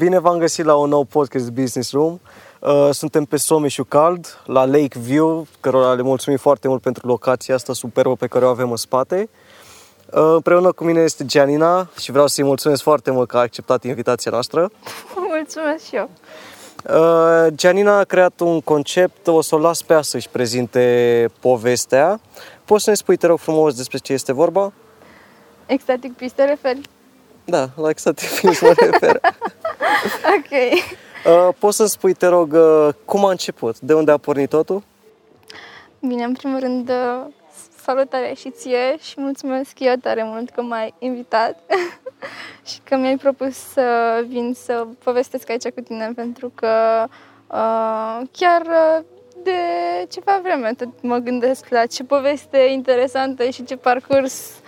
Bine v-am găsit la un nou podcast Business Room. Uh, suntem pe Someșu Cald, la Lake View, cărora le mulțumim foarte mult pentru locația asta superbă pe care o avem în spate. Uh, împreună cu mine este Gianina și vreau să-i mulțumesc foarte mult că a acceptat invitația noastră. Mulțumesc și eu. Uh, Gianina a creat un concept, o să o las pe ea să-și prezinte povestea. Poți să ne spui, te rog frumos, despre ce este vorba? Ecstatic Peace te referi? Da, la Ecstatic Peace mă refer. ok. Uh, poți să spui, te rog, uh, cum a început? De unde a pornit totul? Bine, în primul rând, uh, salutare și ție și mulțumesc eu tare mult că m-ai invitat și că mi-ai propus să vin să povestesc aici cu tine pentru că uh, chiar uh, de ceva vreme tot mă gândesc la ce poveste interesantă și ce parcurs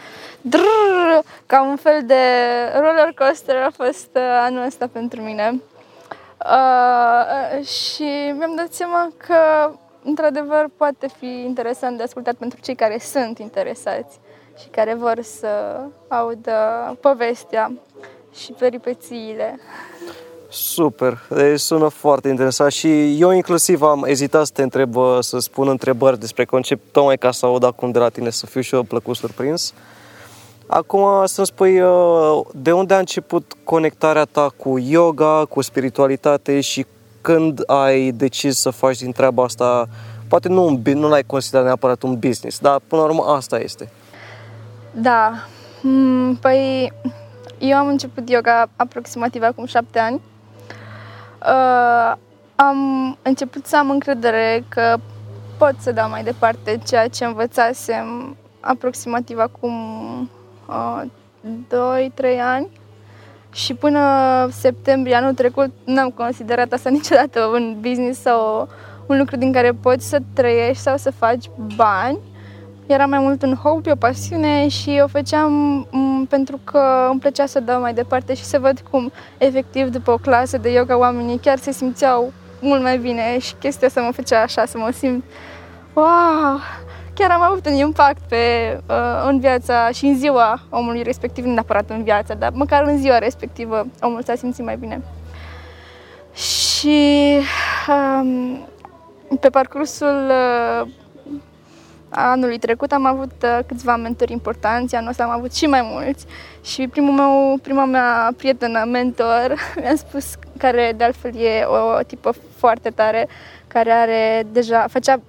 drrr, ca un fel de roller coaster a fost uh, anul ăsta pentru mine. Uh, și mi-am dat seama că într-adevăr poate fi interesant de ascultat pentru cei care sunt interesați și care vor să audă povestea și peripețiile. Super, deci sună foarte interesant și eu inclusiv am ezitat să te întreb, să spun întrebări despre concept, tocmai ca să aud acum de la tine, să fiu și eu plăcut surprins. Acum să-mi spui uh, de unde a început conectarea ta cu yoga, cu spiritualitate și când ai decis să faci din treaba asta, poate nu, un, nu l-ai considerat neapărat un business, dar până la urmă asta este. Da, mm, păi eu am început yoga aproximativ acum șapte ani. Uh, am început să am încredere că pot să dau mai departe ceea ce învățasem aproximativ acum uh, 2-3 ani și până septembrie anul trecut n-am considerat asta niciodată un business sau un lucru din care poți să trăiești sau să faci bani. Era mai mult un hobby, o pasiune și o făceam mm, pentru că îmi plăcea să dau mai departe și să văd cum efectiv după o clasă de yoga oamenii chiar se simțeau mult mai bine și chestia asta mă făcea așa să mă simt wow, chiar am avut un impact pe, uh, în viața și în ziua omului respectiv, nu neapărat în viața, dar măcar în ziua respectivă omul s-a simțit mai bine. Și um, pe parcursul uh, anului trecut am avut uh, câțiva mentori importanți, anul ăsta am avut și mai mulți și primul meu, prima mea prietenă, mentor, mi-a spus, care de altfel e o tipă foarte tare, care are deja, făcea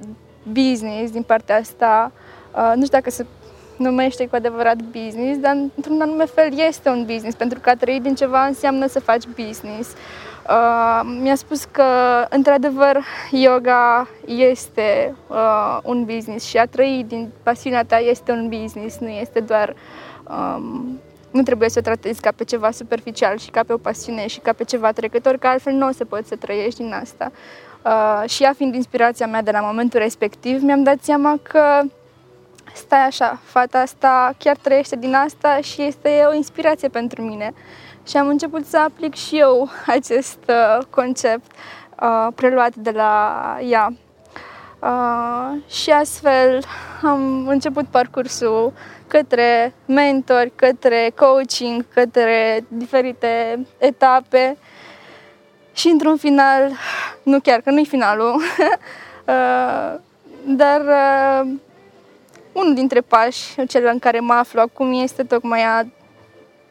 business din partea asta, uh, nu știu dacă se numește cu adevărat business, dar într-un anume fel este un business, pentru că a trăit din ceva înseamnă să faci business. Uh, mi-a spus că, într-adevăr, yoga este uh, un business și a trăi din pasiunea ta este un business, nu este doar... Um, nu trebuie să o tratezi ca pe ceva superficial și ca pe o pasiune și ca pe ceva trecător, că altfel nu o să poți să trăiești din asta. Uh, și ea fiind inspirația mea de la momentul respectiv, mi-am dat seama că stai așa, fata asta chiar trăiește din asta și este o inspirație pentru mine. Și am început să aplic și eu acest uh, concept uh, preluat de la ea. Uh, și astfel am început parcursul către mentori, către coaching, către diferite etape și într-un final, nu chiar că nu-i finalul, uh, dar uh, unul dintre pași, cel în care mă aflu acum, este tocmai a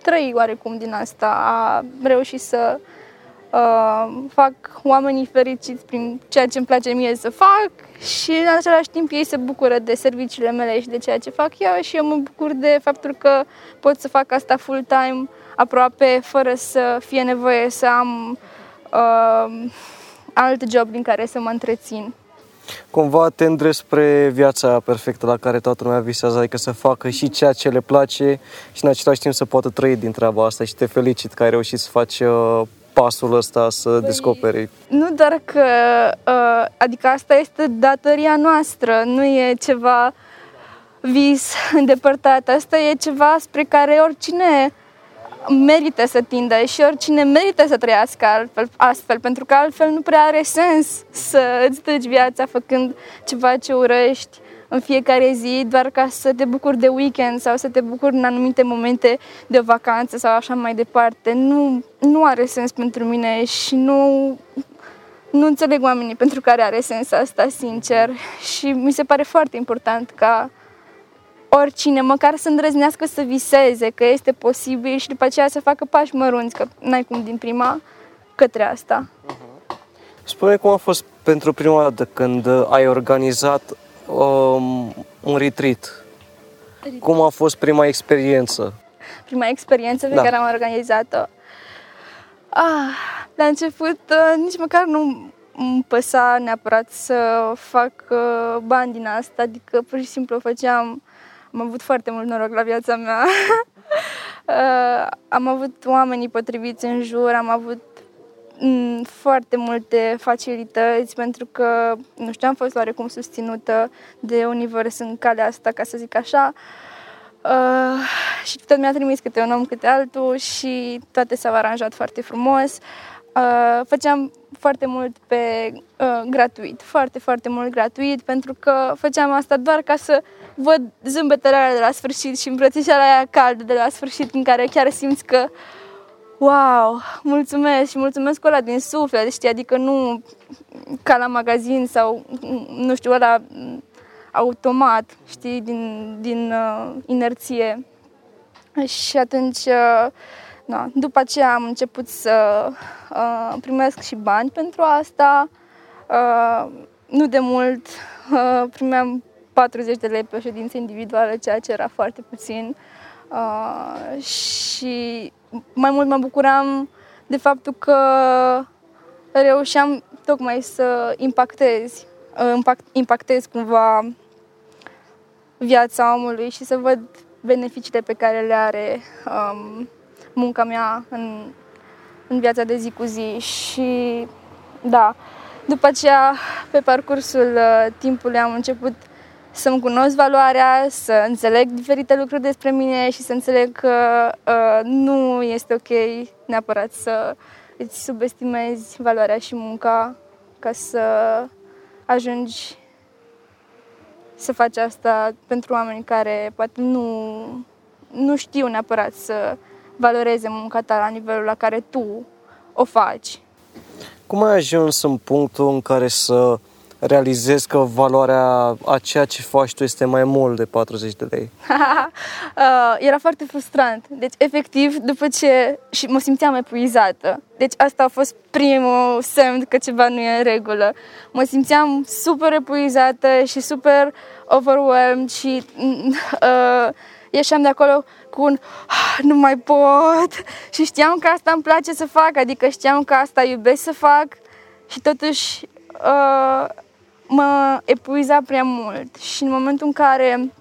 trăi oarecum din asta, a reușit să uh, fac oamenii fericiți prin ceea ce îmi place mie să fac și în același timp ei se bucură de serviciile mele și de ceea ce fac eu și eu mă bucur de faptul că pot să fac asta full-time aproape fără să fie nevoie să am uh, alt job din care să mă întrețin. Cumva te îndrept spre viața perfectă la care toată lumea visează, adică să facă și ceea ce le place și în același timp să poată trăi din treaba asta și te felicit că ai reușit să faci uh, pasul ăsta să păi, descoperi. Nu doar că, uh, adică asta este datoria noastră, nu e ceva vis îndepărtat, asta e ceva spre care oricine merită să tindă și oricine merită să trăiască altfel, astfel, pentru că altfel nu prea are sens să îți duci viața făcând ceva ce urăști în fiecare zi doar ca să te bucuri de weekend sau să te bucuri în anumite momente de o vacanță sau așa mai departe. Nu, nu are sens pentru mine și nu, nu înțeleg oamenii pentru care are sens asta, sincer. Și mi se pare foarte important ca oricine, măcar să îndrăznească să viseze că este posibil și după aceea să facă pași mărunți, că n-ai cum din prima către asta. Spune cum a fost pentru prima dată când ai organizat um, un retreat. Cum a fost prima experiență? Prima experiență pe da. care am organizat-o. Ah, la început uh, nici măcar nu îmi păsa neapărat să fac uh, bani din asta, adică pur și simplu făceam, am avut foarte mult noroc la viața mea. uh, am avut oamenii potriviți în jur, am avut mm, foarte multe facilități pentru că, nu știu, am fost oarecum susținută de univers în calea asta, ca să zic așa. Uh, și tot mi-a trimis câte un om, câte altul și toate s-au aranjat foarte frumos. Uh, făceam foarte mult pe uh, gratuit, foarte, foarte mult gratuit, pentru că făceam asta doar ca să văd zâmbetele alea de la sfârșit și îmbrățișarea aia caldă de la sfârșit, în care chiar simți că wow, mulțumesc și mulțumesc cu ăla din suflet, știi, adică nu ca la magazin sau, nu știu, ăla automat, știi, din, din uh, inerție. Și atunci, uh, da, după aceea am început să uh, primesc și bani pentru asta. Uh, nu de mult uh, primeam 40 de lei pe o ședință individuală, ceea ce era foarte puțin. Uh, și mai mult mă bucuram de faptul că reușeam tocmai să impactez, impact, impactez cumva viața omului și să văd beneficiile pe care le are um, munca mea în, în viața de zi cu zi și da, după aceea pe parcursul uh, timpului am început să-mi cunosc valoarea, să înțeleg diferite lucruri despre mine și să înțeleg că uh, nu este ok neapărat să îți subestimezi valoarea și munca ca să ajungi să faci asta pentru oameni care poate nu, nu știu neapărat să valoreze munca ta la nivelul la care tu o faci. Cum ai ajuns în punctul în care să realizezi că valoarea a ceea ce faci tu este mai mult de 40 de lei? uh, era foarte frustrant. Deci, efectiv, după ce... și mă simțeam epuizată. Deci asta a fost primul semn că ceva nu e în regulă. Mă simțeam super epuizată și super overwhelmed și uh, ieșeam de acolo cu un ah, nu mai pot. Și știam că asta îmi place să fac, adică știam că asta iubesc să fac. Și totuși uh, mă epuiza prea mult. Și în momentul în care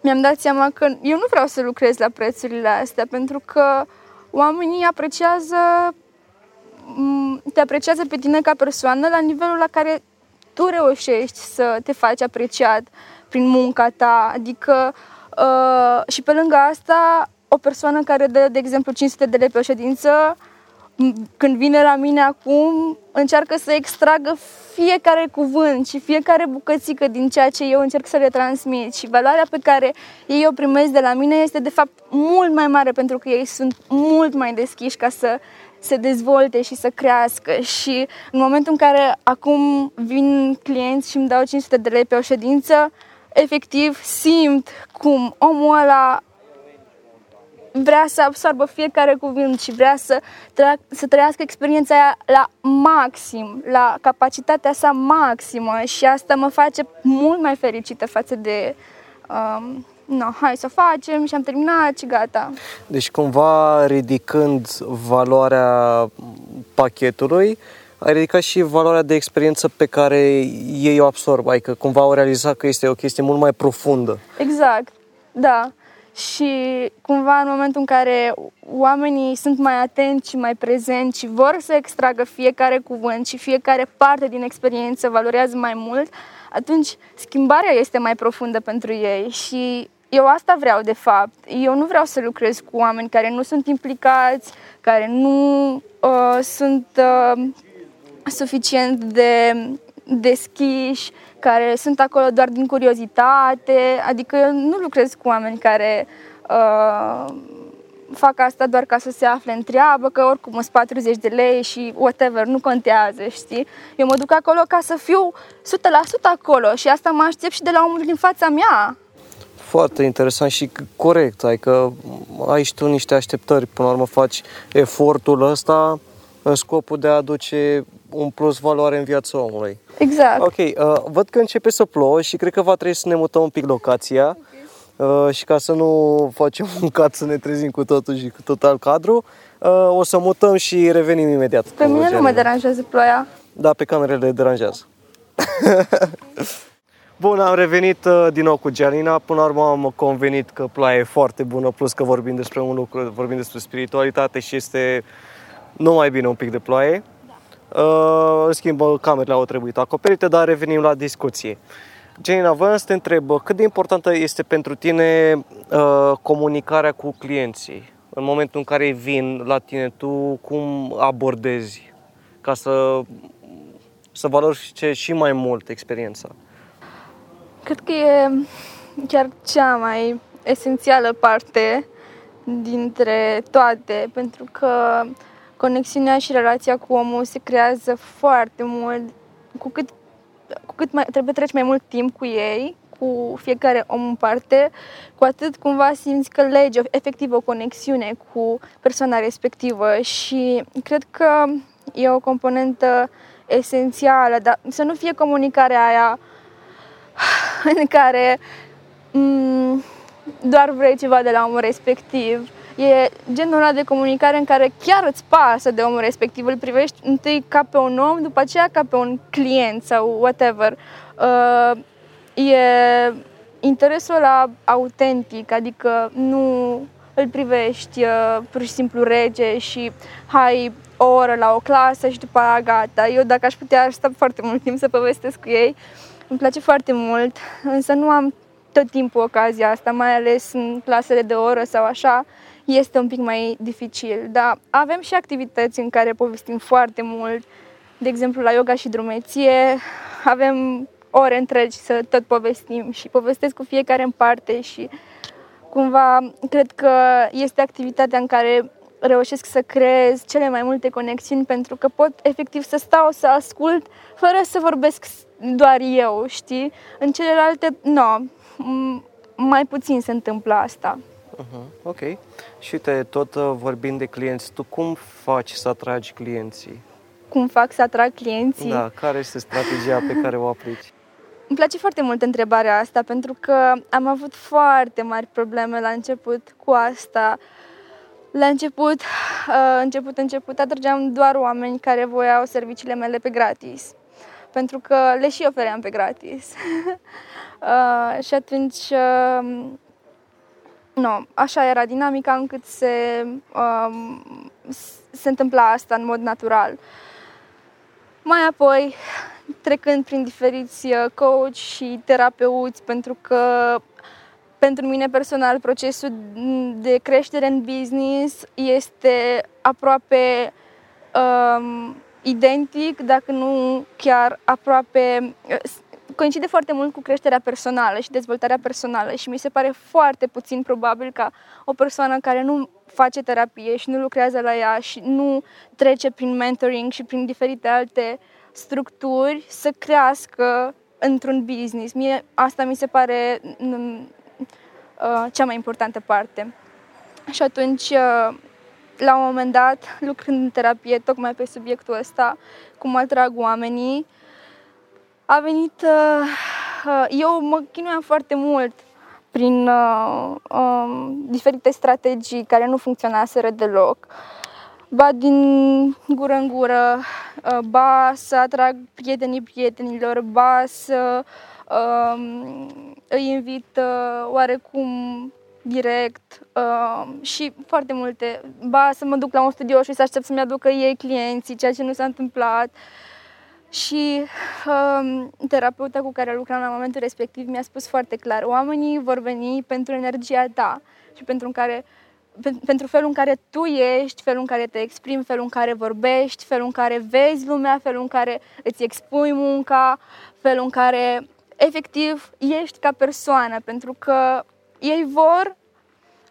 mi-am dat seama că eu nu vreau să lucrez la prețurile astea pentru că oamenii apreciază te apreciază pe tine ca persoană la nivelul la care tu reușești să te faci apreciat prin munca ta, adică uh, și pe lângă asta o persoană care dă, de exemplu, 500 de lei pe o ședință când vine la mine acum, încearcă să extragă fiecare cuvânt și fiecare bucățică din ceea ce eu încerc să le transmit. Și valoarea pe care ei o primesc de la mine este de fapt mult mai mare pentru că ei sunt mult mai deschiși ca să se dezvolte și să crească. Și în momentul în care acum vin clienți și îmi dau 500 de lei pe o ședință, efectiv simt cum omul ăla vrea să absorbă fiecare cuvânt și vrea să, tra- să trăiască experiența aia la maxim, la capacitatea sa maximă și asta mă face mult mai fericită față de um, no, hai să facem și am terminat și gata. Deci cumva ridicând valoarea pachetului, ai ridicat și valoarea de experiență pe care ei o absorbă, adică cumva au realizat că este o chestie mult mai profundă. Exact, da și cumva în momentul în care oamenii sunt mai atenți și mai prezenți și vor să extragă fiecare cuvânt și fiecare parte din experiență valorează mai mult, atunci schimbarea este mai profundă pentru ei și eu asta vreau de fapt. Eu nu vreau să lucrez cu oameni care nu sunt implicați, care nu uh, sunt uh, suficient de deschiși, care sunt acolo doar din curiozitate, adică eu nu lucrez cu oameni care uh, fac asta doar ca să se afle în treabă, că oricum sunt 40 de lei și whatever, nu contează, știi? Eu mă duc acolo ca să fiu 100% acolo și asta mă aștept și de la omul din fața mea. Foarte interesant și corect, adică ai și tu niște așteptări, până la urmă faci efortul ăsta în scopul de a aduce un plus valoare în viața omului. Exact. Ok, uh, văd că începe să plouă și cred că va trebui să ne mutăm un pic locația uh, și ca să nu facem un cat să ne trezim cu totul și cu total cadru, uh, o să mutăm și revenim imediat. Pe cu mine nu mă Gianina. deranjează ploaia. Da, pe camerele le deranjează. Bun, am revenit uh, din nou cu Gianina. Până la urmă am convenit că ploaia e foarte bună, plus că vorbim despre un lucru, vorbim despre spiritualitate și este numai bine un pic de ploaie. Uh, în schimb, camerele au trebuit acoperite, dar revenim la discuție. Gianina, voiam să te întreb, cât de importantă este pentru tine uh, comunicarea cu clienții? În momentul în care vin la tine, tu cum abordezi ca să, să valorifice și mai mult experiența? Cred că e chiar cea mai esențială parte dintre toate, pentru că conexiunea și relația cu omul se creează foarte mult, cu cât, cu cât mai, trebuie treci mai mult timp cu ei, cu fiecare om în parte, cu atât cumva simți că legi efectiv o conexiune cu persoana respectivă și cred că e o componentă esențială, dar să nu fie comunicarea aia în care m- doar vrei ceva de la omul respectiv. E genul ăla de comunicare în care chiar îți pasă de omul respectiv, îl privești întâi ca pe un om, după aceea ca pe un client sau whatever. Uh, e interesul ăla autentic, adică nu îl privești uh, pur și simplu rege și hai o oră la o clasă și după aia gata. Eu dacă aș putea aș sta foarte mult timp să povestesc cu ei, îmi place foarte mult, însă nu am tot timpul ocazia asta, mai ales în clasele de oră sau așa, este un pic mai dificil. Dar avem și activități în care povestim foarte mult, de exemplu la yoga și drumeție, avem ore întregi să tot povestim și povestesc cu fiecare în parte și cumva cred că este activitatea în care reușesc să creez cele mai multe conexiuni pentru că pot efectiv să stau să ascult fără să vorbesc doar eu, știi? În celelalte, nu, no, mai puțin se întâmplă asta. Uh-huh. Ok. Și uite, tot uh, vorbind de clienți, tu cum faci să atragi clienții? Cum fac să atrag clienții? Da, care este strategia pe care o aplici? Îmi place foarte mult întrebarea asta pentru că am avut foarte mari probleme la început cu asta. La început, uh, început, început, atrăgeam doar oameni care voiau serviciile mele pe gratis. Pentru că le și ofeream pe gratis. uh, și atunci, uh, nu, așa era dinamica încât se, uh, se întâmpla asta în mod natural. Mai apoi, trecând prin diferiți coach și terapeuți, pentru că pentru mine personal procesul de creștere în business este aproape um, identic, dacă nu chiar aproape coincide foarte mult cu creșterea personală și dezvoltarea personală și mi se pare foarte puțin probabil ca o persoană care nu face terapie și nu lucrează la ea și nu trece prin mentoring și prin diferite alte structuri să crească într-un business. Mie asta mi se pare uh, cea mai importantă parte. Și atunci, uh, la un moment dat, lucrând în terapie, tocmai pe subiectul ăsta, cum atrag oamenii, a venit... Uh, uh, eu mă chinuiam foarte mult prin uh, uh, diferite strategii care nu funcționaseră deloc. Ba din gură în gură, uh, ba să atrag prietenii prietenilor, ba să uh, îi invit uh, oarecum direct uh, și foarte multe. Ba să mă duc la un studio și să aștept să-mi aducă ei clienții, ceea ce nu s-a întâmplat. Și uh, terapeuta cu care lucram la momentul respectiv mi-a spus foarte clar, oamenii vor veni pentru energia ta și pentru, care, pentru felul în care tu ești, felul în care te exprimi, felul în care vorbești, felul în care vezi lumea, felul în care îți expui munca, felul în care efectiv ești ca persoană, pentru că ei vor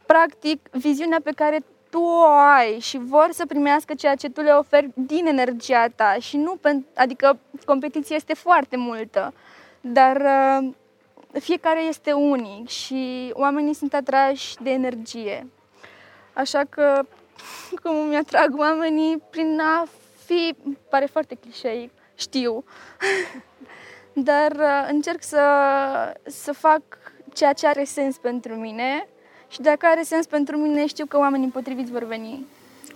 practic viziunea pe care tu o ai și vor să primească ceea ce tu le oferi din energia ta și nu pentru, adică competiția este foarte multă, dar uh, fiecare este unic și oamenii sunt atrași de energie. Așa că cum mi atrag oamenii prin a fi, pare foarte clișeic, știu, dar uh, încerc să, să fac ceea ce are sens pentru mine și dacă are sens pentru mine, știu că oamenii potriviți vor veni.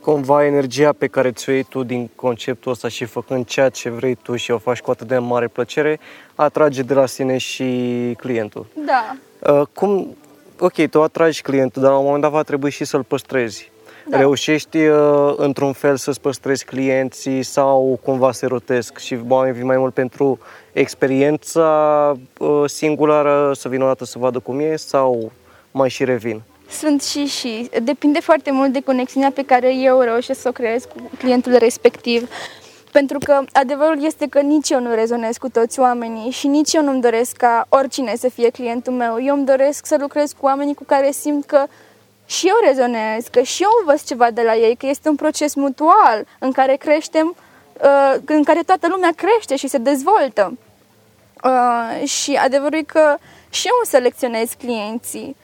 Cumva energia pe care ți-o iei tu din conceptul ăsta și făcând ceea ce vrei tu și o faci cu atât de mare plăcere, atrage de la sine și clientul. Da. Uh, cum, ok, tu atragi clientul, dar la un moment dat va trebui și să-l păstrezi. Da. Reușești uh, într-un fel să-ți păstrezi clienții sau cumva se rotesc și oamenii vin mai mult pentru experiența uh, singulară, să vină o dată să vadă cum e sau mai și revin? Sunt și și. Depinde foarte mult de conexiunea pe care eu reușesc să o creez cu clientul respectiv. Pentru că adevărul este că nici eu nu rezonez cu toți oamenii și nici eu nu-mi doresc ca oricine să fie clientul meu. Eu îmi doresc să lucrez cu oamenii cu care simt că și eu rezonez, că și eu învăț ceva de la ei, că este un proces mutual în care creștem, uh, în care toată lumea crește și se dezvoltă. Uh, și adevărul e că și eu îmi selecționez clienții.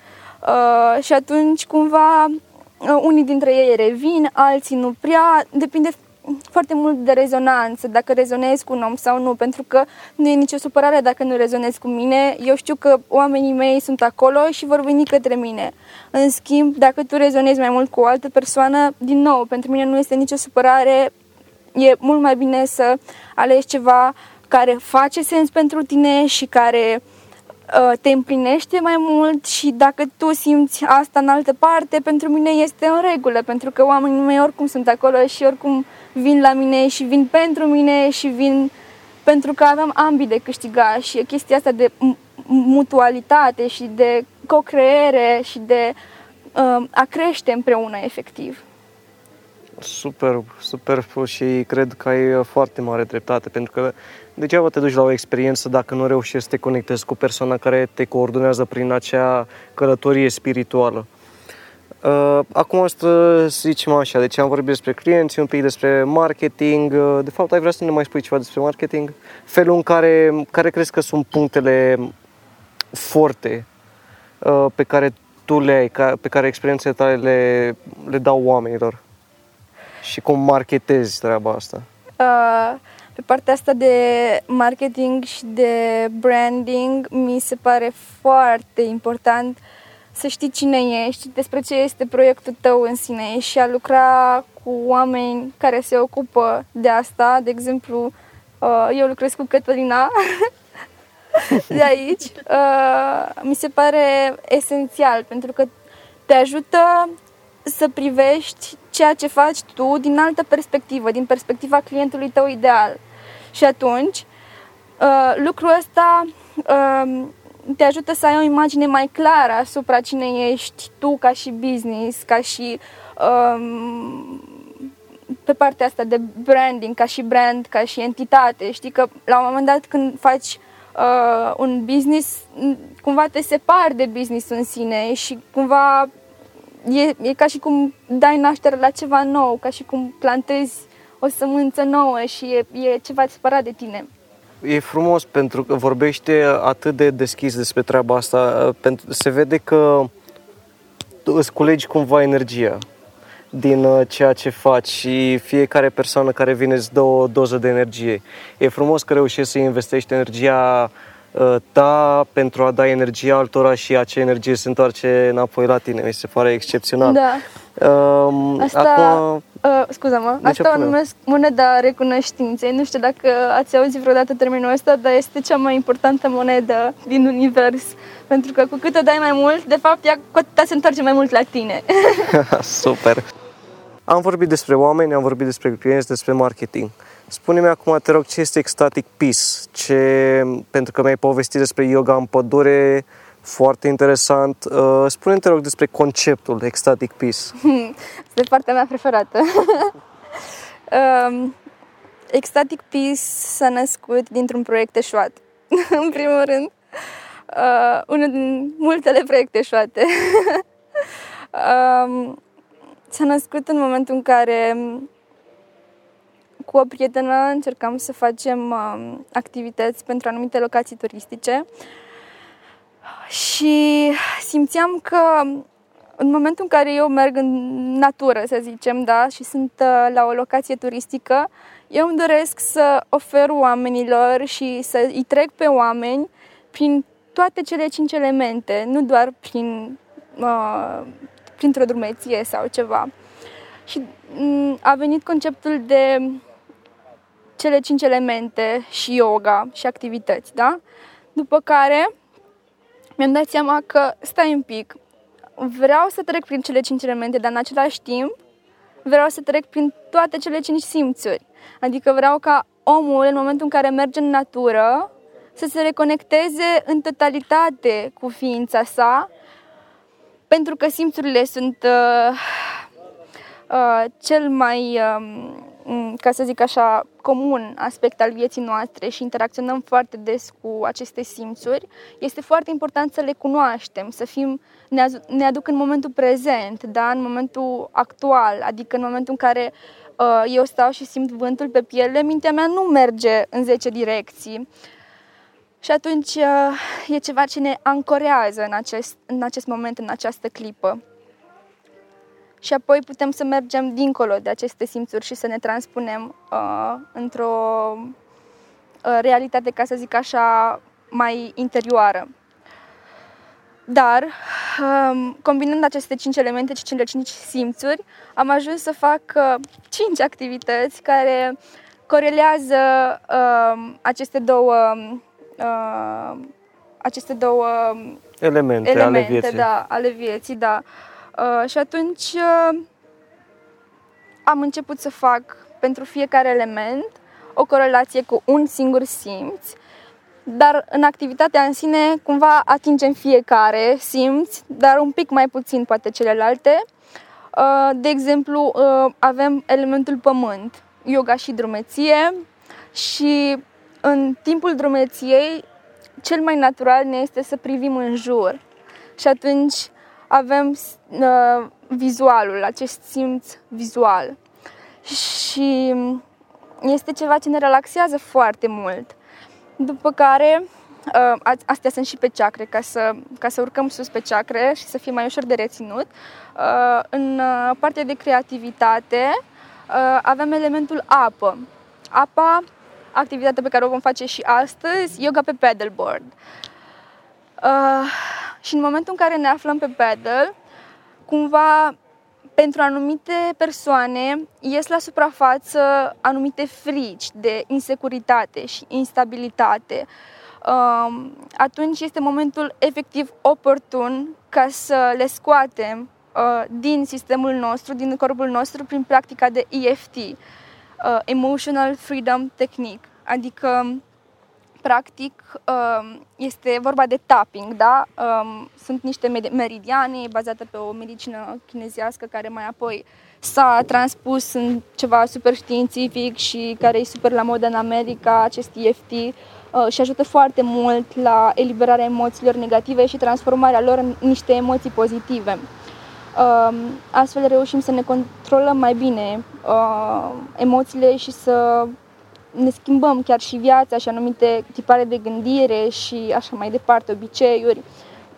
Uh, și atunci cumva uh, unii dintre ei revin, alții nu prea, depinde foarte mult de rezonanță, dacă rezonezi cu un om sau nu, pentru că nu e nicio supărare dacă nu rezonezi cu mine. Eu știu că oamenii mei sunt acolo și vor veni către mine. În schimb, dacă tu rezonezi mai mult cu o altă persoană, din nou, pentru mine nu este nicio supărare, e mult mai bine să alegi ceva care face sens pentru tine și care uh, Uh, te împlinește mai mult și dacă tu simți asta în altă parte, pentru mine este în regulă, pentru că oamenii mei oricum sunt acolo și oricum vin la mine și vin pentru mine și vin pentru că avem ambii de câștigat și e chestia asta de mutualitate și de co-creere și de uh, a crește împreună efectiv. Super, super și cred că ai foarte mare dreptate, pentru că degeaba te duci la o experiență dacă nu reușești să te conectezi cu persoana care te coordonează prin acea călătorie spirituală. Uh, acum să zicem așa, deci am vorbit despre clienți, un pic despre marketing. Uh, de fapt, ai vrea să ne mai spui ceva despre marketing? Felul în care, care crezi că sunt punctele forte uh, pe care tu le ai, pe care experiențele tale le, le dau oamenilor? Și cum marketezi treaba asta? Uh, pe partea asta de marketing și de branding mi se pare foarte important să știi cine ești, despre ce este proiectul tău în sine și a lucra cu oameni care se ocupă de asta. De exemplu, uh, eu lucrez cu Cătălina de aici. Uh, mi se pare esențial pentru că te ajută să privești ceea ce faci tu din altă perspectivă, din perspectiva clientului tău ideal. Și atunci, uh, lucrul ăsta uh, te ajută să ai o imagine mai clară asupra cine ești tu ca și business, ca și um, pe partea asta de branding, ca și brand, ca și entitate. Știi că la un moment dat când faci uh, un business, cumva te separi de business în sine și cumva e, e ca și cum dai naștere la ceva nou, ca și cum plantezi o sămânță nouă și e, e ceva separat de tine. E frumos pentru că vorbește atât de deschis despre treaba asta. Se vede că îți culegi cumva energia din uh, ceea ce faci și fiecare persoană care vine îți dă o doză de energie. E frumos că reușești să investești energia uh, ta pentru a da energie altora și acea energie se întoarce înapoi la tine. Mi se pare excepțional. Da. Um, Asta, acum... uh, scuză-mă, asta o numesc moneda recunoștinței. Nu știu dacă ați auzit vreodată termenul ăsta, dar este cea mai importantă monedă din univers. Pentru că cu cât o dai mai mult, de fapt, ea cu atâta se întoarce mai mult la tine. Super! Am vorbit despre oameni, am vorbit despre clienți, despre marketing. Spune-mi acum, te rog, ce este Ecstatic Peace? Ce, pentru că mi-ai povestit despre yoga în pădure, Foarte interesant. Uh, spune-te, rog, despre conceptul Ecstatic Peace. Este partea mea preferată. um, Ecstatic Peace s-a născut dintr-un proiect eșuat. în primul rând. Uh, unul din multele proiecte eșuate. um, s-a născut în momentul în care cu o prietenă încercam să facem um, activități pentru anumite locații turistice și simțeam că în momentul în care eu merg în natură, să zicem, da, și sunt uh, la o locație turistică, eu îmi doresc să ofer oamenilor și să îi trec pe oameni prin toate cele cinci elemente, nu doar prin, uh, printr-o drumeție sau ceva. Și mm, a venit conceptul de cele cinci elemente și yoga și activități, da? După care mi-am dat seama că stai un pic, vreau să trec prin cele cinci elemente, dar în același timp vreau să trec prin toate cele cinci simțuri. Adică vreau ca omul, în momentul în care merge în natură, să se reconecteze în totalitate cu ființa sa, pentru că simțurile sunt uh, uh, cel mai, uh, ca să zic așa, comun aspect al vieții noastre și interacționăm foarte des cu aceste simțuri, este foarte important să le cunoaștem, să fim, ne, ne aduc în momentul prezent, da? în momentul actual, adică în momentul în care uh, eu stau și simt vântul pe piele, mintea mea nu merge în 10 direcții. Și atunci uh, e ceva ce ne ancorează în acest, în acest moment, în această clipă. Și apoi putem să mergem dincolo de aceste simțuri și să ne transpunem uh, într-o uh, realitate, ca să zic așa, mai interioară. Dar, um, combinând aceste cinci elemente și cele cinci simțuri, am ajuns să fac uh, cinci activități care corelează uh, aceste două uh, aceste două elemente, elemente ale vieții. Da, ale vieții, da. Uh, și atunci uh, am început să fac pentru fiecare element o corelație cu un singur simț, dar în activitatea în sine cumva atingem fiecare simț, dar un pic mai puțin poate celelalte. Uh, de exemplu, uh, avem elementul pământ, yoga și drumeție și în timpul drumeției cel mai natural ne este să privim în jur. Și atunci avem uh, vizualul, acest simț vizual. Și este ceva ce ne relaxează foarte mult. După care, uh, astea sunt și pe ceacre, ca să, ca să urcăm sus pe ceacre și să fie mai ușor de reținut. Uh, în uh, partea de creativitate uh, avem elementul apă. Apa activitatea pe care o vom face și astăzi, yoga pe paddleboard. Uh, și în momentul în care ne aflăm pe paddle, cumva pentru anumite persoane ies la suprafață anumite frici de insecuritate și instabilitate. Uh, atunci este momentul efectiv oportun ca să le scoatem uh, din sistemul nostru, din corpul nostru, prin practica de EFT uh, Emotional Freedom Technique, adică practic um, este vorba de tapping, da? Um, sunt niște meridiane bazate pe o medicină chinezească care mai apoi s-a transpus în ceva super științific și care e super la modă în America, acest EFT, uh, și ajută foarte mult la eliberarea emoțiilor negative și transformarea lor în niște emoții pozitive. Um, astfel reușim să ne controlăm mai bine uh, emoțiile și să ne schimbăm chiar și viața și anumite tipare de gândire și așa mai departe, obiceiuri.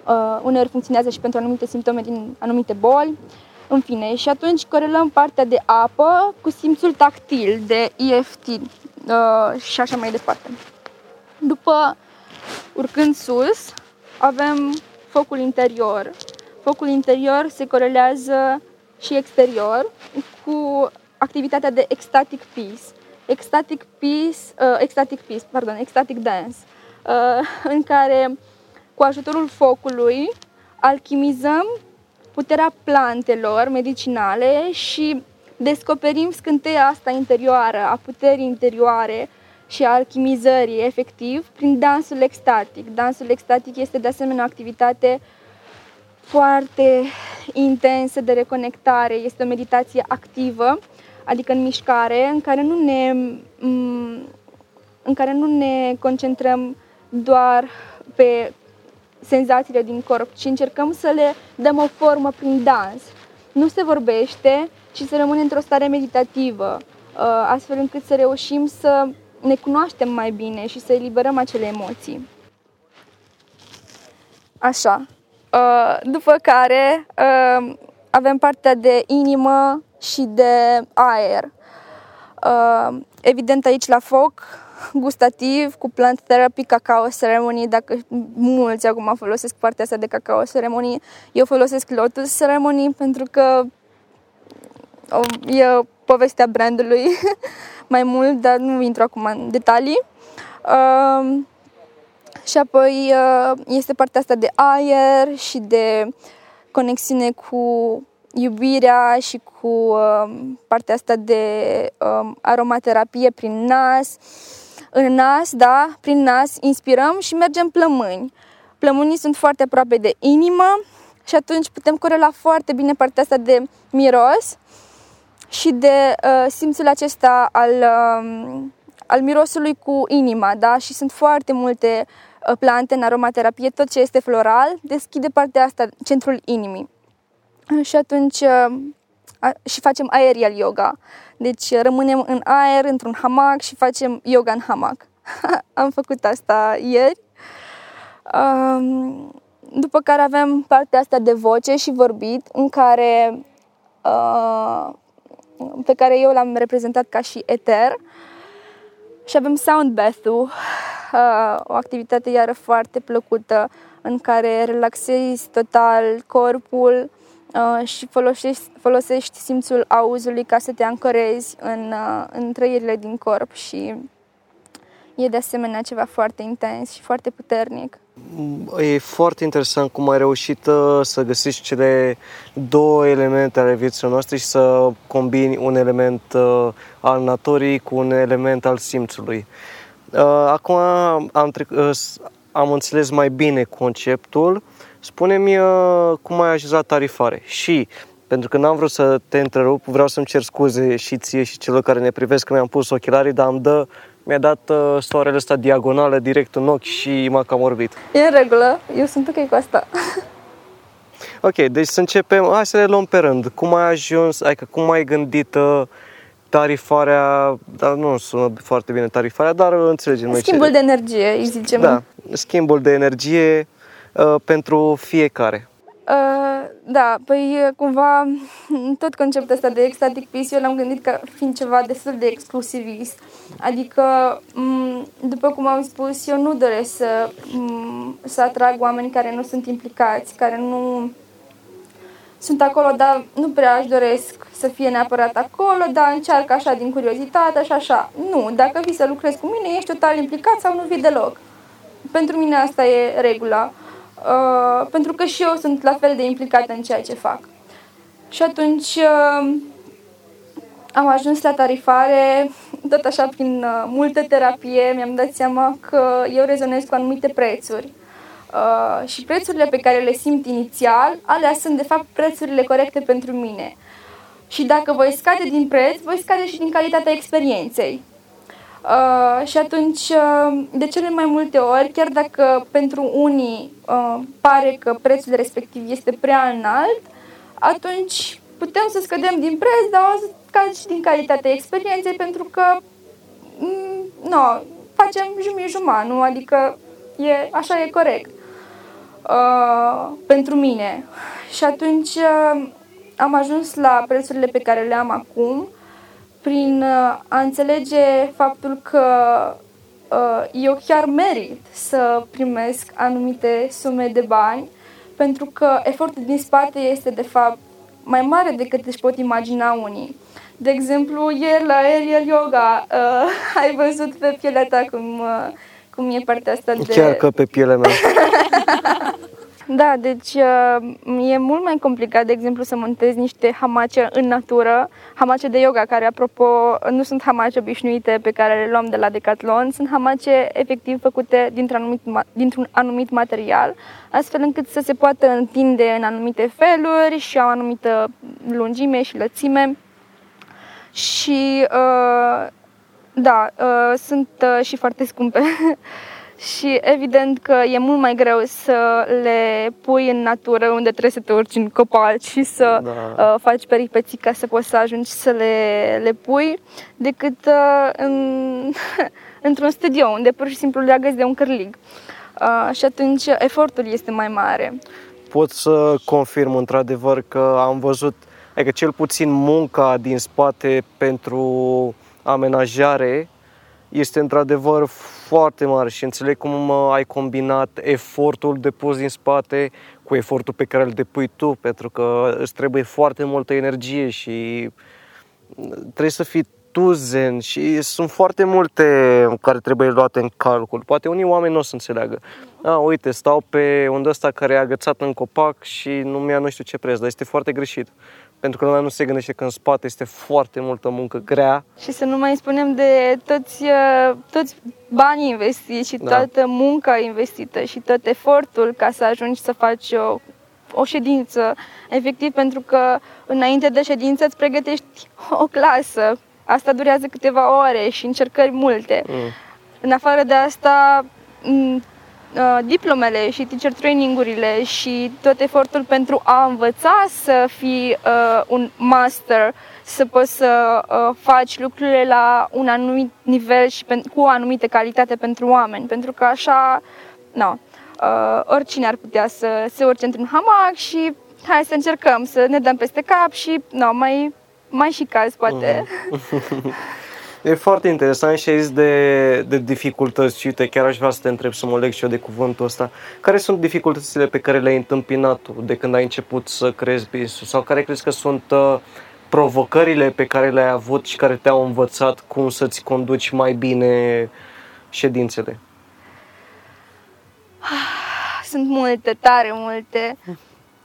Uh, uneori funcționează și pentru anumite simptome din anumite boli. În fine, și atunci corelăm partea de apă cu simțul tactil de EFT uh, și așa mai departe. După, urcând sus, avem focul interior, Focul interior se corelează și exterior cu activitatea de ecstatic peace. Ecstatic peace, uh, ecstatic peace, pardon, ecstatic dance, uh, în care cu ajutorul focului alchimizăm puterea plantelor medicinale și descoperim scânteia asta interioară, a puterii interioare și a alchimizării, efectiv, prin dansul extatic. Dansul extatic este de asemenea o activitate foarte intensă de reconectare, este o meditație activă, adică în mișcare, în care nu ne, în care nu ne concentrăm doar pe senzațiile din corp, ci încercăm să le dăm o formă prin dans. Nu se vorbește, ci se rămâne într-o stare meditativă, uh, astfel încât să reușim să ne cunoaștem mai bine și să eliberăm acele emoții. Așa. Uh, după care uh, avem partea de inimă și de aer. Evident aici la foc gustativ cu plant therapy, cacao ceremony, dacă mulți acum folosesc partea asta de cacao ceremony, eu folosesc lotus ceremony pentru că e povestea brandului mai mult, dar nu intru acum în detalii. Uh, și apoi uh, este partea asta de aer și de conexiune cu iubirea și cu uh, partea asta de uh, aromaterapie prin nas. În nas, da, prin nas inspirăm și mergem plămâni. Plămânii sunt foarte aproape de inimă și atunci putem corela foarte bine partea asta de miros și de uh, simțul acesta al, uh, al mirosului cu inima, da? Și sunt foarte multe uh, plante în aromaterapie, tot ce este floral deschide partea asta, centrul inimii. Și atunci uh, a, și facem aerial yoga. Deci rămânem în aer, într-un hamac și facem yoga în hamac. Am făcut asta ieri. Um, după care avem partea asta de voce și vorbit, în care uh, pe care eu l-am reprezentat ca și eter. Și avem sound bath-ul, uh, o activitate iară foarte plăcută în care relaxezi total corpul uh, și folosești, folosești simțul auzului ca să te ancorezi în, uh, în trăirile din corp și e de asemenea ceva foarte intens și foarte puternic. E foarte interesant cum ai reușit uh, să găsești cele două elemente ale vieții noastre și să combini un element uh, al naturii cu un element al simțului. Uh, acum am, trec- am înțeles mai bine conceptul. Spune-mi cum ai ajuns la tarifare și pentru că n-am vrut să te întrerup, vreau să-mi cer scuze și ție și celor care ne privesc că mi-am pus ochelarii, dar am dă mi-a dat uh, soarele ăsta diagonală direct în ochi și m-a cam orbit. E în regulă, eu sunt ok cu asta. ok, deci să începem, hai să le luăm pe rând. Cum ai ajuns, adică cum ai gândit uh, tarifarea, dar nu sună foarte bine tarifarea, dar înțelegem noi Schimbul ce... de energie, îi zicem. Da, schimbul de energie uh, pentru fiecare. Uh, da, păi cumva tot conceptul ăsta de ecstatic peace eu l-am gândit ca fiind ceva destul de exclusivist. Adică, după cum am spus, eu nu doresc să, să atrag oameni care nu sunt implicați, care nu sunt acolo, dar nu prea aș doresc să fie neapărat acolo, dar încearcă așa din curiozitate și așa. Nu, dacă vii să lucrezi cu mine, ești total implicat sau nu vii deloc. Pentru mine asta e regula. Uh, pentru că și eu sunt la fel de implicată în ceea ce fac. Și atunci uh, am ajuns la tarifare, tot așa prin uh, multă terapie, mi-am dat seama că eu rezonez cu anumite prețuri. Uh, și prețurile pe care le simt inițial, alea sunt de fapt prețurile corecte pentru mine. Și dacă voi scade din preț, voi scade și din calitatea experienței. Uh, și atunci, uh, de cele mai multe ori, chiar dacă pentru unii uh, pare că prețul respectiv este prea înalt, atunci putem să scădem din preț, dar o să scad și din calitatea experienței, pentru că mm, no, facem jumii nu? Adică e, așa e corect uh, pentru mine. Și atunci uh, am ajuns la prețurile pe care le am acum, prin uh, a înțelege faptul că uh, eu chiar merit să primesc anumite sume de bani, pentru că efortul din spate este de fapt mai mare decât își pot imagina unii. De exemplu, ieri la aerial yoga uh, ai văzut pe pielea ta cum, uh, cum e partea asta de... Chiar că pe pielea mea. Da, deci uh, e mult mai complicat, de exemplu, să montezi niște hamace în natură, hamace de yoga, care, apropo, nu sunt hamace obișnuite pe care le luăm de la Decathlon, sunt hamace efectiv făcute dintr-un anumit, dintr-un anumit material, astfel încât să se poată întinde în anumite feluri și au o anumită lungime și lățime. Și, uh, da, uh, sunt uh, și foarte scumpe. și evident că e mult mai greu să le pui în natură unde trebuie să te urci în copaci și să da. uh, faci peripeții ca să poți să ajungi să le, le pui decât uh, în, într-un studio unde pur și simplu le agăzi de un cârlig. Uh, și atunci efortul este mai mare. Pot să confirm într-adevăr că am văzut, adică cel puțin munca din spate pentru amenajare este într-adevăr foarte mare și înțeleg cum ai combinat efortul depus din spate cu efortul pe care îl depui tu, pentru că îți trebuie foarte multă energie și trebuie să fii tu zen și sunt foarte multe care trebuie luate în calcul. Poate unii oameni nu o să înțeleagă. A, uite, stau pe unde ăsta care e agățat în copac și nu mi-a nu știu ce preț, dar este foarte greșit pentru că lumea nu se gândește că în spate este foarte multă muncă grea. Și să nu mai spunem de toți, uh, toți banii investiți și da. toată munca investită și tot efortul ca să ajungi să faci o, o ședință. Efectiv, pentru că înainte de ședință îți pregătești o clasă. Asta durează câteva ore și încercări multe. Mm. În afară de asta, Uh, diplomele și teacher training-urile și tot efortul pentru a învăța să fii uh, un master, să poți să uh, faci lucrurile la un anumit nivel și pen- cu o anumită calitate pentru oameni, pentru că așa, no, uh, oricine ar putea să se urce într-un hamac și hai să încercăm să ne dăm peste cap și no, mai, mai și caz poate. Uh-huh. E foarte interesant și ai zis de, de dificultăți și uite, chiar aș vrea să te întreb să mă leg și eu de cuvântul ăsta. Care sunt dificultățile pe care le-ai întâmpinat tu de când ai început să crezi business sau care crezi că sunt uh, provocările pe care le-ai avut și care te-au învățat cum să-ți conduci mai bine ședințele? Sunt multe, tare multe.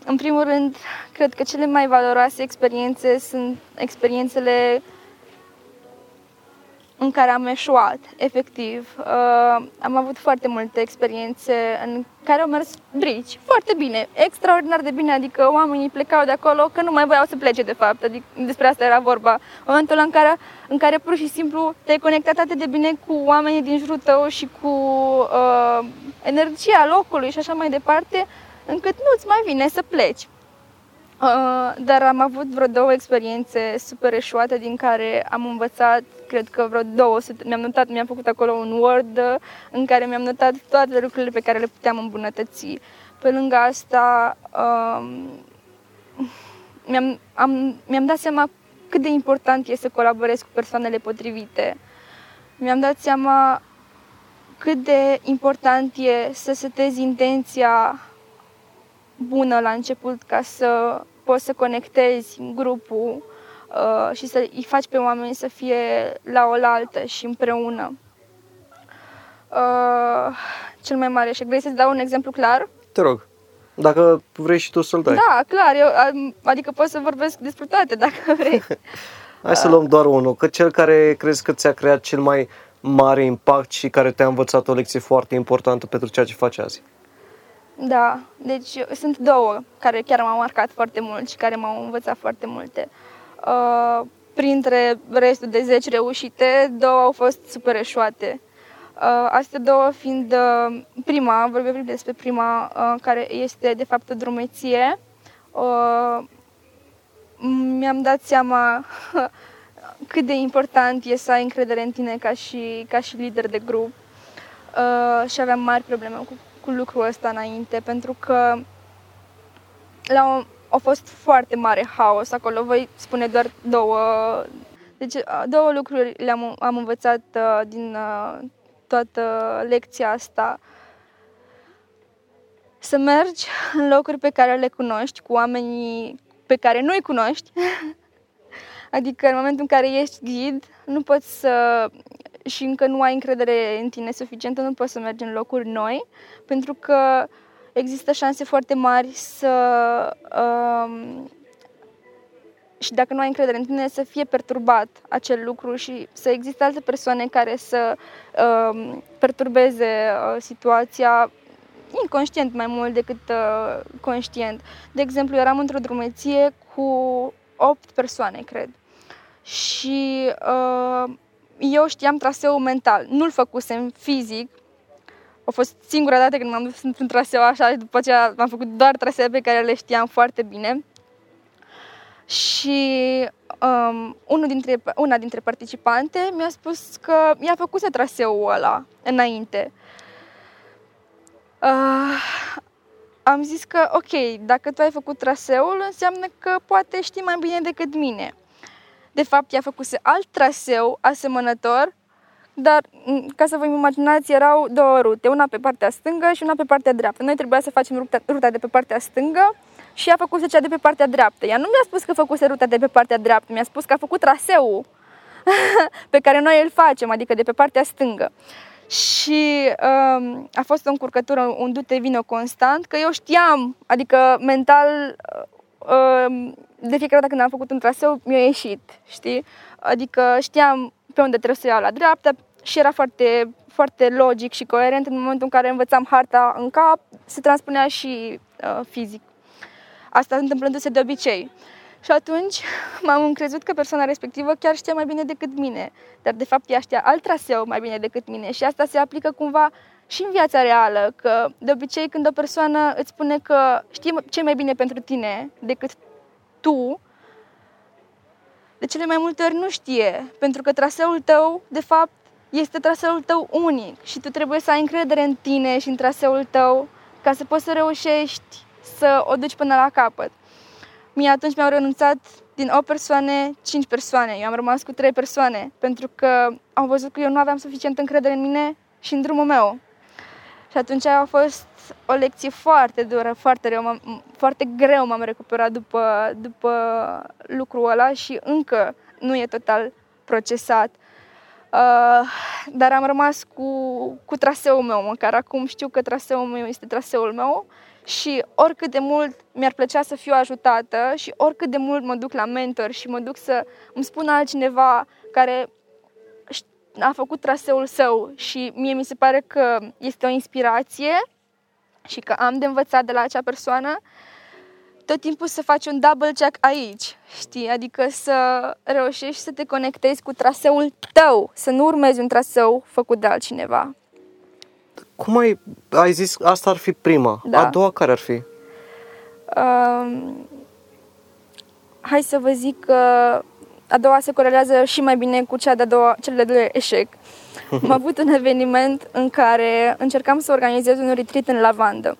În primul rând, cred că cele mai valoroase experiențe sunt experiențele în care am eșuat, efectiv. Uh, am avut foarte multe experiențe în care au mers brici, foarte bine, extraordinar de bine, adică oamenii plecau de acolo că nu mai voiau să plece de fapt, adică despre asta era vorba. În momentul în care, în care pur și simplu te-ai conectat atât de bine cu oamenii din jurul tău și cu uh, energia locului și așa mai departe, încât nu-ți mai vine să pleci. Uh, dar am avut vreo două experiențe super eșuate din care am învățat, cred că vreo 200, mi-am notat, mi-am făcut acolo un Word în care mi-am notat toate lucrurile pe care le puteam îmbunătăți. Pe lângă asta, um, mi-am, am, mi-am dat seama cât de important este să colaborez cu persoanele potrivite. Mi-am dat seama cât de important e să setezi intenția bună la început ca să poți să conectezi grupul uh, și să îi faci pe oameni să fie la oaltă și împreună. Uh, cel mai mare și vrei să-ți dau un exemplu clar? Te rog. Dacă vrei și tu să-l dai. Da, clar. Eu, adică pot să vorbesc despre toate dacă vrei. Hai să luăm doar unul. Că cel care crezi că ți-a creat cel mai mare impact și care te-a învățat o lecție foarte importantă pentru ceea ce faci azi. Da, deci sunt două care chiar m-au marcat foarte mult și care m-au învățat foarte multe. Uh, printre restul de 10 reușite, două au fost super eșuate. Uh, astea două fiind uh, prima, vorbim despre prima, uh, care este de fapt o drumeție. Uh, mi-am dat seama cât de important e să ai încredere în tine ca și, ca și lider de grup. Uh, și aveam mari probleme cu cu lucrul ăsta înainte, pentru că la o, a fost foarte mare haos acolo. Voi spune doar două. Deci, două lucruri le-am am învățat uh, din uh, toată lecția asta. Să mergi în locuri pe care le cunoști, cu oamenii pe care nu-i cunoști. adică în momentul în care ești ghid, nu poți să și încă nu ai încredere în tine suficientă, nu poți să mergi în locuri noi, pentru că există șanse foarte mari să um, și dacă nu ai încredere în tine, să fie perturbat acel lucru și să existe alte persoane care să um, perturbeze uh, situația inconștient mai mult decât uh, conștient. De exemplu, eram într-o drumeție cu 8 persoane, cred. Și uh, eu știam traseul mental. Nu-l făcusem fizic. A fost singura dată când m-am dus într-un traseu așa și după aceea am făcut doar trasee pe care le știam foarte bine. Și um, unul dintre, una dintre participante mi-a spus că i-a făcut traseul ăla înainte. Uh, am zis că, ok, dacă tu ai făcut traseul, înseamnă că poate știi mai bine decât mine. De fapt, i-a făcut alt traseu asemănător, dar, ca să vă imaginați, erau două rute, una pe partea stângă și una pe partea dreaptă. Noi trebuia să facem ruta, ruta de pe partea stângă și a făcut cea de pe partea dreaptă. Ea nu mi-a spus că făcuse ruta de pe partea dreaptă, mi-a spus că a făcut traseul pe care noi îl facem, adică de pe partea stângă. Și um, a fost o încurcătură, un dute vino constant, că eu știam, adică mental, um, de fiecare dată când am făcut un traseu, mi-a ieșit, știi? Adică știam pe unde trebuie să iau la dreapta și era foarte, foarte logic și coerent în momentul în care învățam harta în cap, se transpunea și uh, fizic. Asta întâmplându-se de obicei. Și atunci m-am încrezut că persoana respectivă chiar știa mai bine decât mine, dar de fapt ea știa alt traseu mai bine decât mine și asta se aplică cumva și în viața reală, că de obicei când o persoană îți spune că știe ce mai bine pentru tine decât tu, de cele mai multe ori nu știe, pentru că traseul tău, de fapt, este traseul tău unic și tu trebuie să ai încredere în tine și în traseul tău ca să poți să reușești să o duci până la capăt. Mie atunci mi-au renunțat din 8 persoane, 5 persoane. Eu am rămas cu 3 persoane pentru că au văzut că eu nu aveam suficient încredere în mine și în drumul meu. Și atunci a fost o lecție foarte dură, foarte, rău, foarte greu m-am recuperat după, după lucrul ăla și încă nu e total procesat. Uh, dar am rămas cu, cu traseul meu, măcar. Acum știu că traseul meu este traseul meu și oricât de mult mi-ar plăcea să fiu ajutată și oricât de mult mă duc la mentor și mă duc să îmi spună altcineva care a făcut traseul său și mie mi se pare că este o inspirație și că am de învățat de la acea persoană, tot timpul să faci un double check aici, știi? Adică să reușești să te conectezi cu traseul tău, să nu urmezi un traseu făcut de altcineva. Cum ai, ai zis, asta ar fi prima, da. a doua care ar fi? Um, hai să vă zic că a doua se corelează și mai bine cu cea de-a doua, cel de doilea eșec. Am avut un eveniment în care încercam să organizez un retreat în lavandă.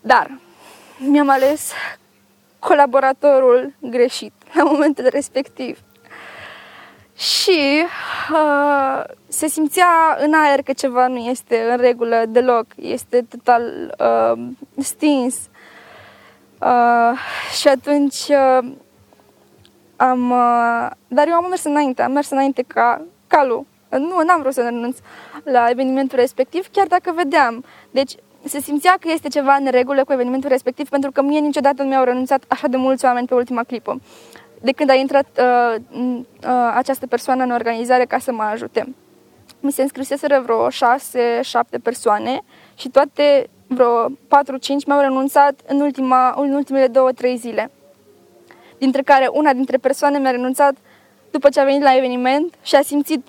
Dar mi-am ales colaboratorul greșit la momentul respectiv. Și uh, se simțea în aer că ceva nu este în regulă deloc, este total uh, stins. Uh, și atunci uh, am... Uh, dar eu am mers înainte, am mers înainte ca calul. Nu, n-am vrut să renunț la evenimentul respectiv, chiar dacă vedeam. Deci se simțea că este ceva în regulă cu evenimentul respectiv, pentru că mie niciodată nu mi-au renunțat așa de mulți oameni pe ultima clipă de când a intrat uh, uh, această persoană în organizare ca să mă ajute. Mi se înscriseseră vreo 6-7 persoane și toate vreo 4-5 mi-au renunțat în, ultima, în ultimele 2-3 zile. Dintre care una dintre persoane mi-a renunțat după ce a venit la eveniment și a simțit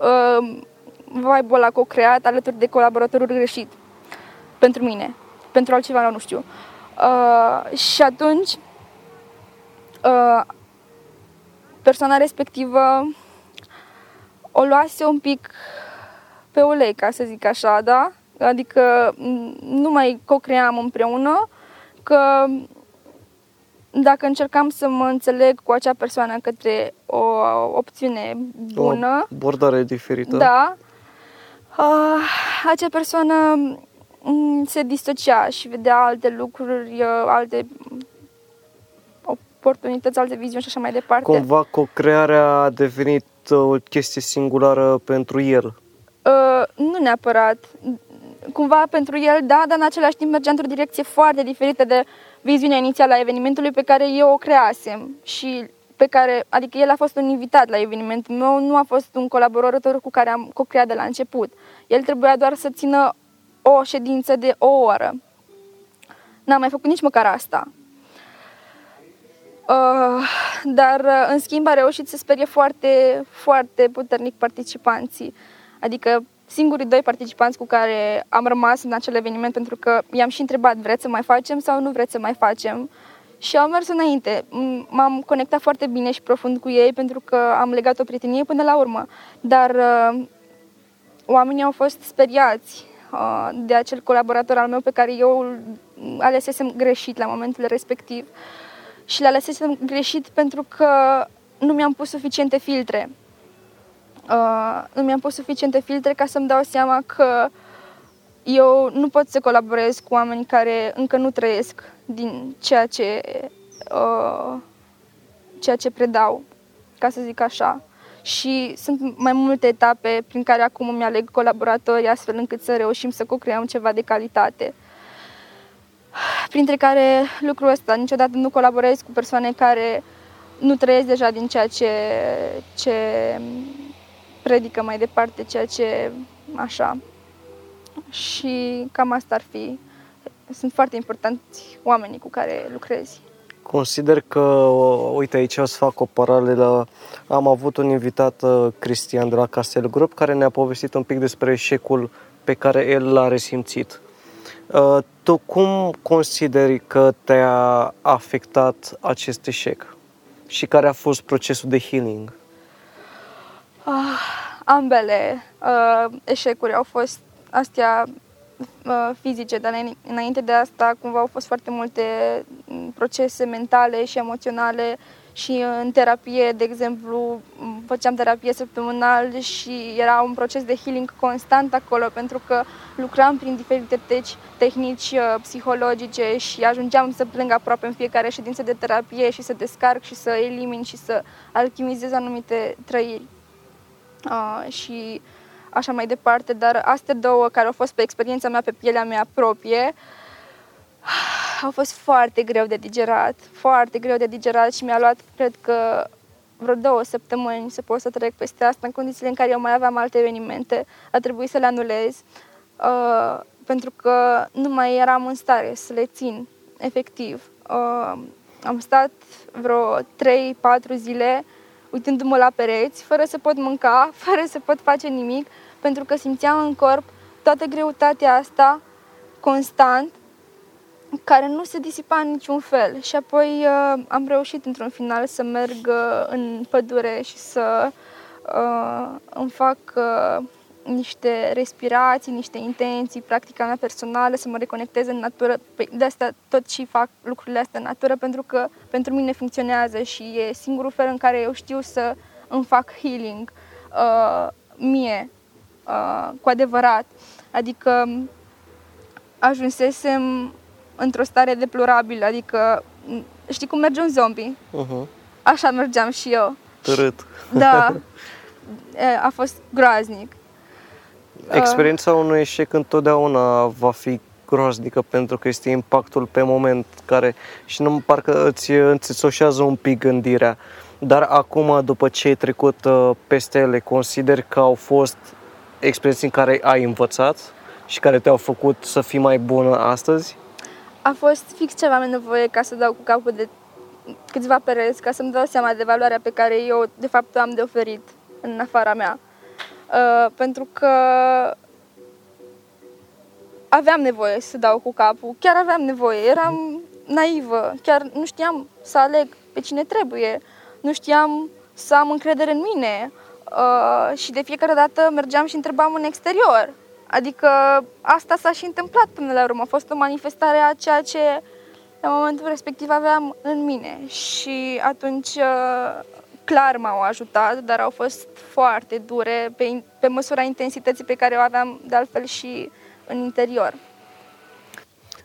uh, vibe-ul ăla co-creat alături de colaboratorul greșit pentru mine, pentru altceva, nu știu. Uh, și atunci uh, persoana respectivă o luase un pic pe ulei, ca să zic așa, da? Adică nu mai co-cream împreună, că dacă încercam să mă înțeleg cu acea persoană către o opțiune bună... O abordare diferită. Da. Uh, acea persoană se disocia și vedea alte lucruri, alte oportunități, alte viziuni și așa mai departe. Cumva co-crearea a devenit uh, o chestie singulară pentru el. Uh, nu neapărat. cumva pentru el, da, dar în același timp mergea într-o direcție foarte diferită de viziunea inițială a evenimentului pe care eu o creasem și pe care, adică el a fost un invitat la evenimentul meu, nu a fost un colaborator cu care am co-creat de la început. El trebuia doar să țină o ședință de o oră. N-am mai făcut nici măcar asta. Uh, dar, uh, în schimb, a reușit să sperie foarte, foarte puternic participanții. Adică singurii doi participanți cu care am rămas în acel eveniment, pentru că i-am și întrebat, vreți să mai facem sau nu vreți să mai facem? Și au mers înainte. M-am conectat foarte bine și profund cu ei pentru că am legat o prietenie până la urmă. Dar uh, oamenii au fost speriați uh, de acel colaborator al meu pe care eu îl alesesem greșit la momentul respectiv. Și le alesesem greșit pentru că nu mi-am pus suficiente filtre. Uh, nu mi-am pus suficiente filtre ca să-mi dau seama că eu nu pot să colaborez cu oameni care încă nu trăiesc din ceea ce, uh, ceea ce predau, ca să zic așa. Și sunt mai multe etape prin care acum îmi aleg colaboratori astfel încât să reușim să co-creăm ceva de calitate. Printre care lucrul ăsta, niciodată nu colaborez cu persoane care nu trăiesc deja din ceea ce, ce predică mai departe, ceea ce așa. Și cam asta ar fi sunt foarte importanti oamenii cu care lucrezi. Consider că, uite aici o să fac o paralelă, am avut un invitat, uh, Cristian de la Castel Group, care ne-a povestit un pic despre eșecul pe care el l-a resimțit. Uh, tu cum consideri că te-a afectat acest eșec? Și care a fost procesul de healing? Uh, ambele uh, eșecuri au fost astea Uh, fizice, dar înainte de asta cumva au fost foarte multe mm, procese mentale și emoționale și în terapie, de exemplu, făceam terapie săptămânal și era un proces de healing constant acolo pentru că lucram prin diferite teci, tehnici uh, psihologice și ajungeam să plâng aproape în fiecare ședință de terapie și să descarc și să elimin și să alchimizez anumite trăiri. Uh, și uh, așa mai departe, dar astea două care au fost pe experiența mea, pe pielea mea proprie, au fost foarte greu de digerat, foarte greu de digerat și mi-a luat, cred că, vreo două săptămâni să pot să trec peste asta în condițiile în care eu mai aveam alte evenimente, a trebuit să le anulez, uh, pentru că nu mai eram în stare să le țin, efectiv. Uh, am stat vreo 3-4 zile uitându-mă la pereți, fără să pot mânca, fără să pot face nimic, pentru că simțeam în corp toată greutatea asta constant, care nu se disipa în niciun fel. Și apoi uh, am reușit într-un final să merg uh, în pădure și să uh, îmi fac uh, niște respirații, niște intenții, practica mea personală, să mă reconectez în natură. Păi, de asta tot și fac lucrurile astea în natură, pentru că pentru mine funcționează și e singurul fel în care eu știu să îmi fac healing uh, mie, uh, cu adevărat. Adică ajunsesem într-o stare deplorabilă, adică știi cum merge un zombie? Uh-huh. Așa mergeam și eu. Tărât. Da. A fost groaznic. Experiența unui eșec întotdeauna va fi groaznică pentru că este impactul pe moment care și nu parcă îți înțețoșează un pic gândirea. Dar acum, după ce ai trecut uh, peste ele, consider că au fost experiențe în care ai învățat și care te-au făcut să fii mai bună astăzi? A fost fix ce aveam nevoie ca să dau cu capul de câțiva pereți, ca să-mi dau seama de valoarea pe care eu, de fapt, am de oferit în afara mea. Uh, pentru că aveam nevoie să dau cu capul, chiar aveam nevoie, eram naivă, chiar nu știam să aleg pe cine trebuie, nu știam să am încredere în mine uh, și de fiecare dată mergeam și întrebam în exterior. Adică asta s-a și întâmplat până la urmă, a fost o manifestare a ceea ce la momentul respectiv aveam în mine și atunci uh, clar m-au ajutat, dar au fost foarte dure pe, pe măsura intensității pe care o aveam de altfel și în interior.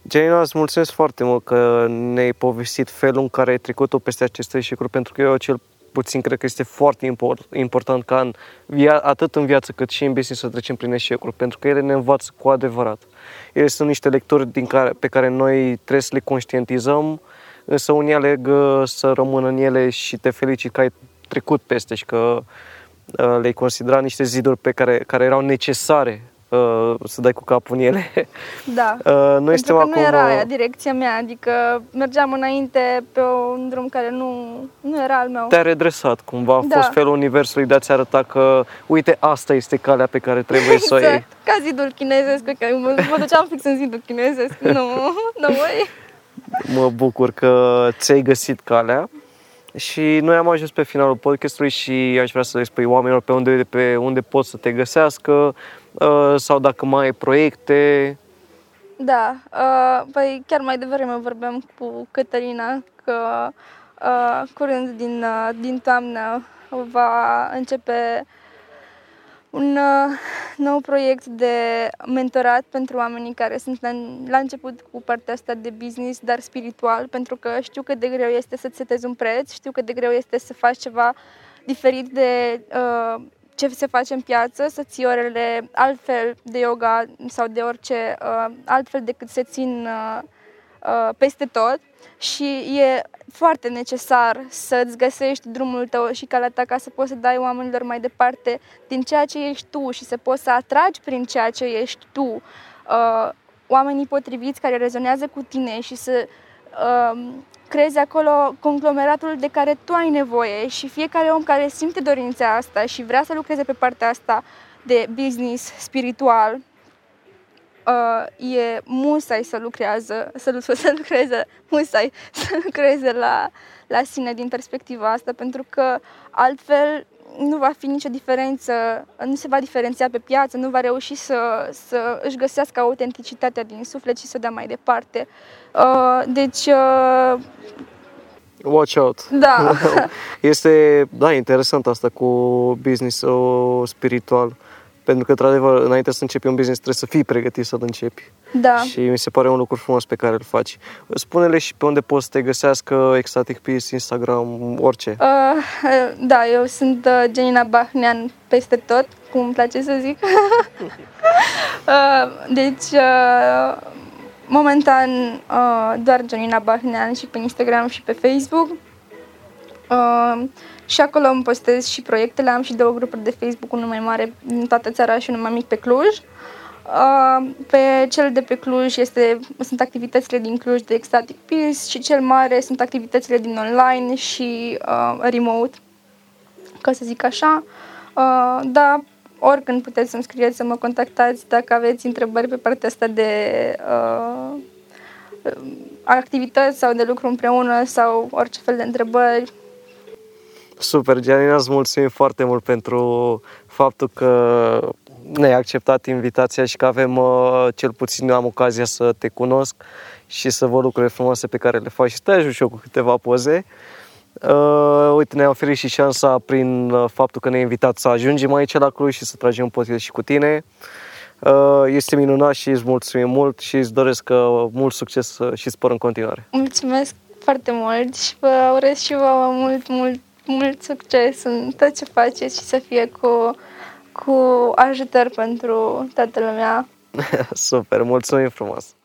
Janina, îți mulțumesc foarte mult că ne-ai povestit felul în care ai trecut-o peste aceste eșecuri, pentru că eu cel puțin, cred că este foarte import, important ca în via, atât în viață cât și în business să trecem prin eșecuri, pentru că ele ne învață cu adevărat. Ele sunt niște lecturi din care, pe care noi trebuie să le conștientizăm, însă unii aleg uh, să rămână în ele și te felicit că ai trecut peste și că uh, le-ai considerat niște ziduri pe care, care erau necesare uh, să dai cu capul în ele. Da. Uh, noi Pentru suntem că acum... nu era aia direcția mea, adică mergeam înainte pe un drum care nu, nu era al meu. te-a redresat cumva, a Da. fost felul universului de a-ți arăta că, uite, asta este calea pe care trebuie să o iei. Exact, ca zidul chinezesc, că mă, mă duceam fix în zidul chinezesc. Nu, nu voi. Mă bucur că ți-ai găsit calea și noi am ajuns pe finalul podcastului și aș vrea să le spui oamenilor pe unde, pe unde pot să te găsească uh, sau dacă mai ai proiecte. Da, uh, păi chiar mai devreme vorbeam cu Cătălina că uh, curând din, uh, din toamnă va începe un uh, nou proiect de mentorat pentru oamenii care sunt la, la început cu partea asta de business, dar spiritual, pentru că știu cât de greu este să-ți setezi un preț, știu cât de greu este să faci ceva diferit de uh, ce se face în piață, să ții orele altfel de yoga sau de orice, uh, altfel decât se țin uh, uh, peste tot și e foarte necesar să-ți găsești drumul tău și calea ta ca să poți să dai oamenilor mai departe din ceea ce ești tu și să poți să atragi prin ceea ce ești tu uh, oamenii potriviți care rezonează cu tine și să uh, creezi acolo conglomeratul de care tu ai nevoie și fiecare om care simte dorința asta și vrea să lucreze pe partea asta de business spiritual, uh, e musai să lucrează, să, lu- să lucreze, musai să lucreze la, la sine din perspectiva asta, pentru că altfel nu va fi nicio diferență, nu se va diferenția pe piață, nu va reuși să, să își găsească autenticitatea din suflet și să o dea mai departe. Uh, deci, uh, Watch out! da, Este, da, interesant asta cu business-ul spiritual. Pentru că, într-adevăr, înainte să începi un business, trebuie să fii pregătit să-l începi. da. Și mi se pare un lucru frumos pe care îl faci. Spune-le și pe unde poți să te găsească Ecstatic Peace, Instagram, orice. Uh, da, eu sunt uh, Genina Bahnean peste tot, cum îmi place să zic. uh, deci, uh, momentan, uh, doar Genina Bahnean și pe Instagram și pe Facebook. Uh, și acolo îmi postez și proiectele, am și două grupuri de Facebook, unul mai mare din toată țara și unul mai mic pe Cluj. Uh, pe cel de pe Cluj este, sunt activitățile din Cluj de Ecstatic Peace și cel mare sunt activitățile din online și uh, remote, ca să zic așa. Uh, da, oricând puteți să-mi scrieți, să mă contactați dacă aveți întrebări pe partea asta de uh, activități sau de lucru împreună sau orice fel de întrebări. Super, Gianina, îți mulțumim foarte mult pentru faptul că ne-ai acceptat invitația și că avem, uh, cel puțin eu am ocazia să te cunosc și să văd lucrurile frumoase pe care le faci și să te ajut și eu cu câteva poze. Uh, uite, ne-a oferit și șansa prin uh, faptul că ne-ai invitat să ajungem aici la Cluj și să tragem un podcast și cu tine. Uh, este minunat și îți mulțumim mult și îți doresc uh, mult succes uh, și spor în continuare. Mulțumesc foarte mult și vă urez și vouă mult, mult, mult succes în tot ce faceți și să fie cu, cu ajutor pentru toată lumea. Super, mulțumim frumos!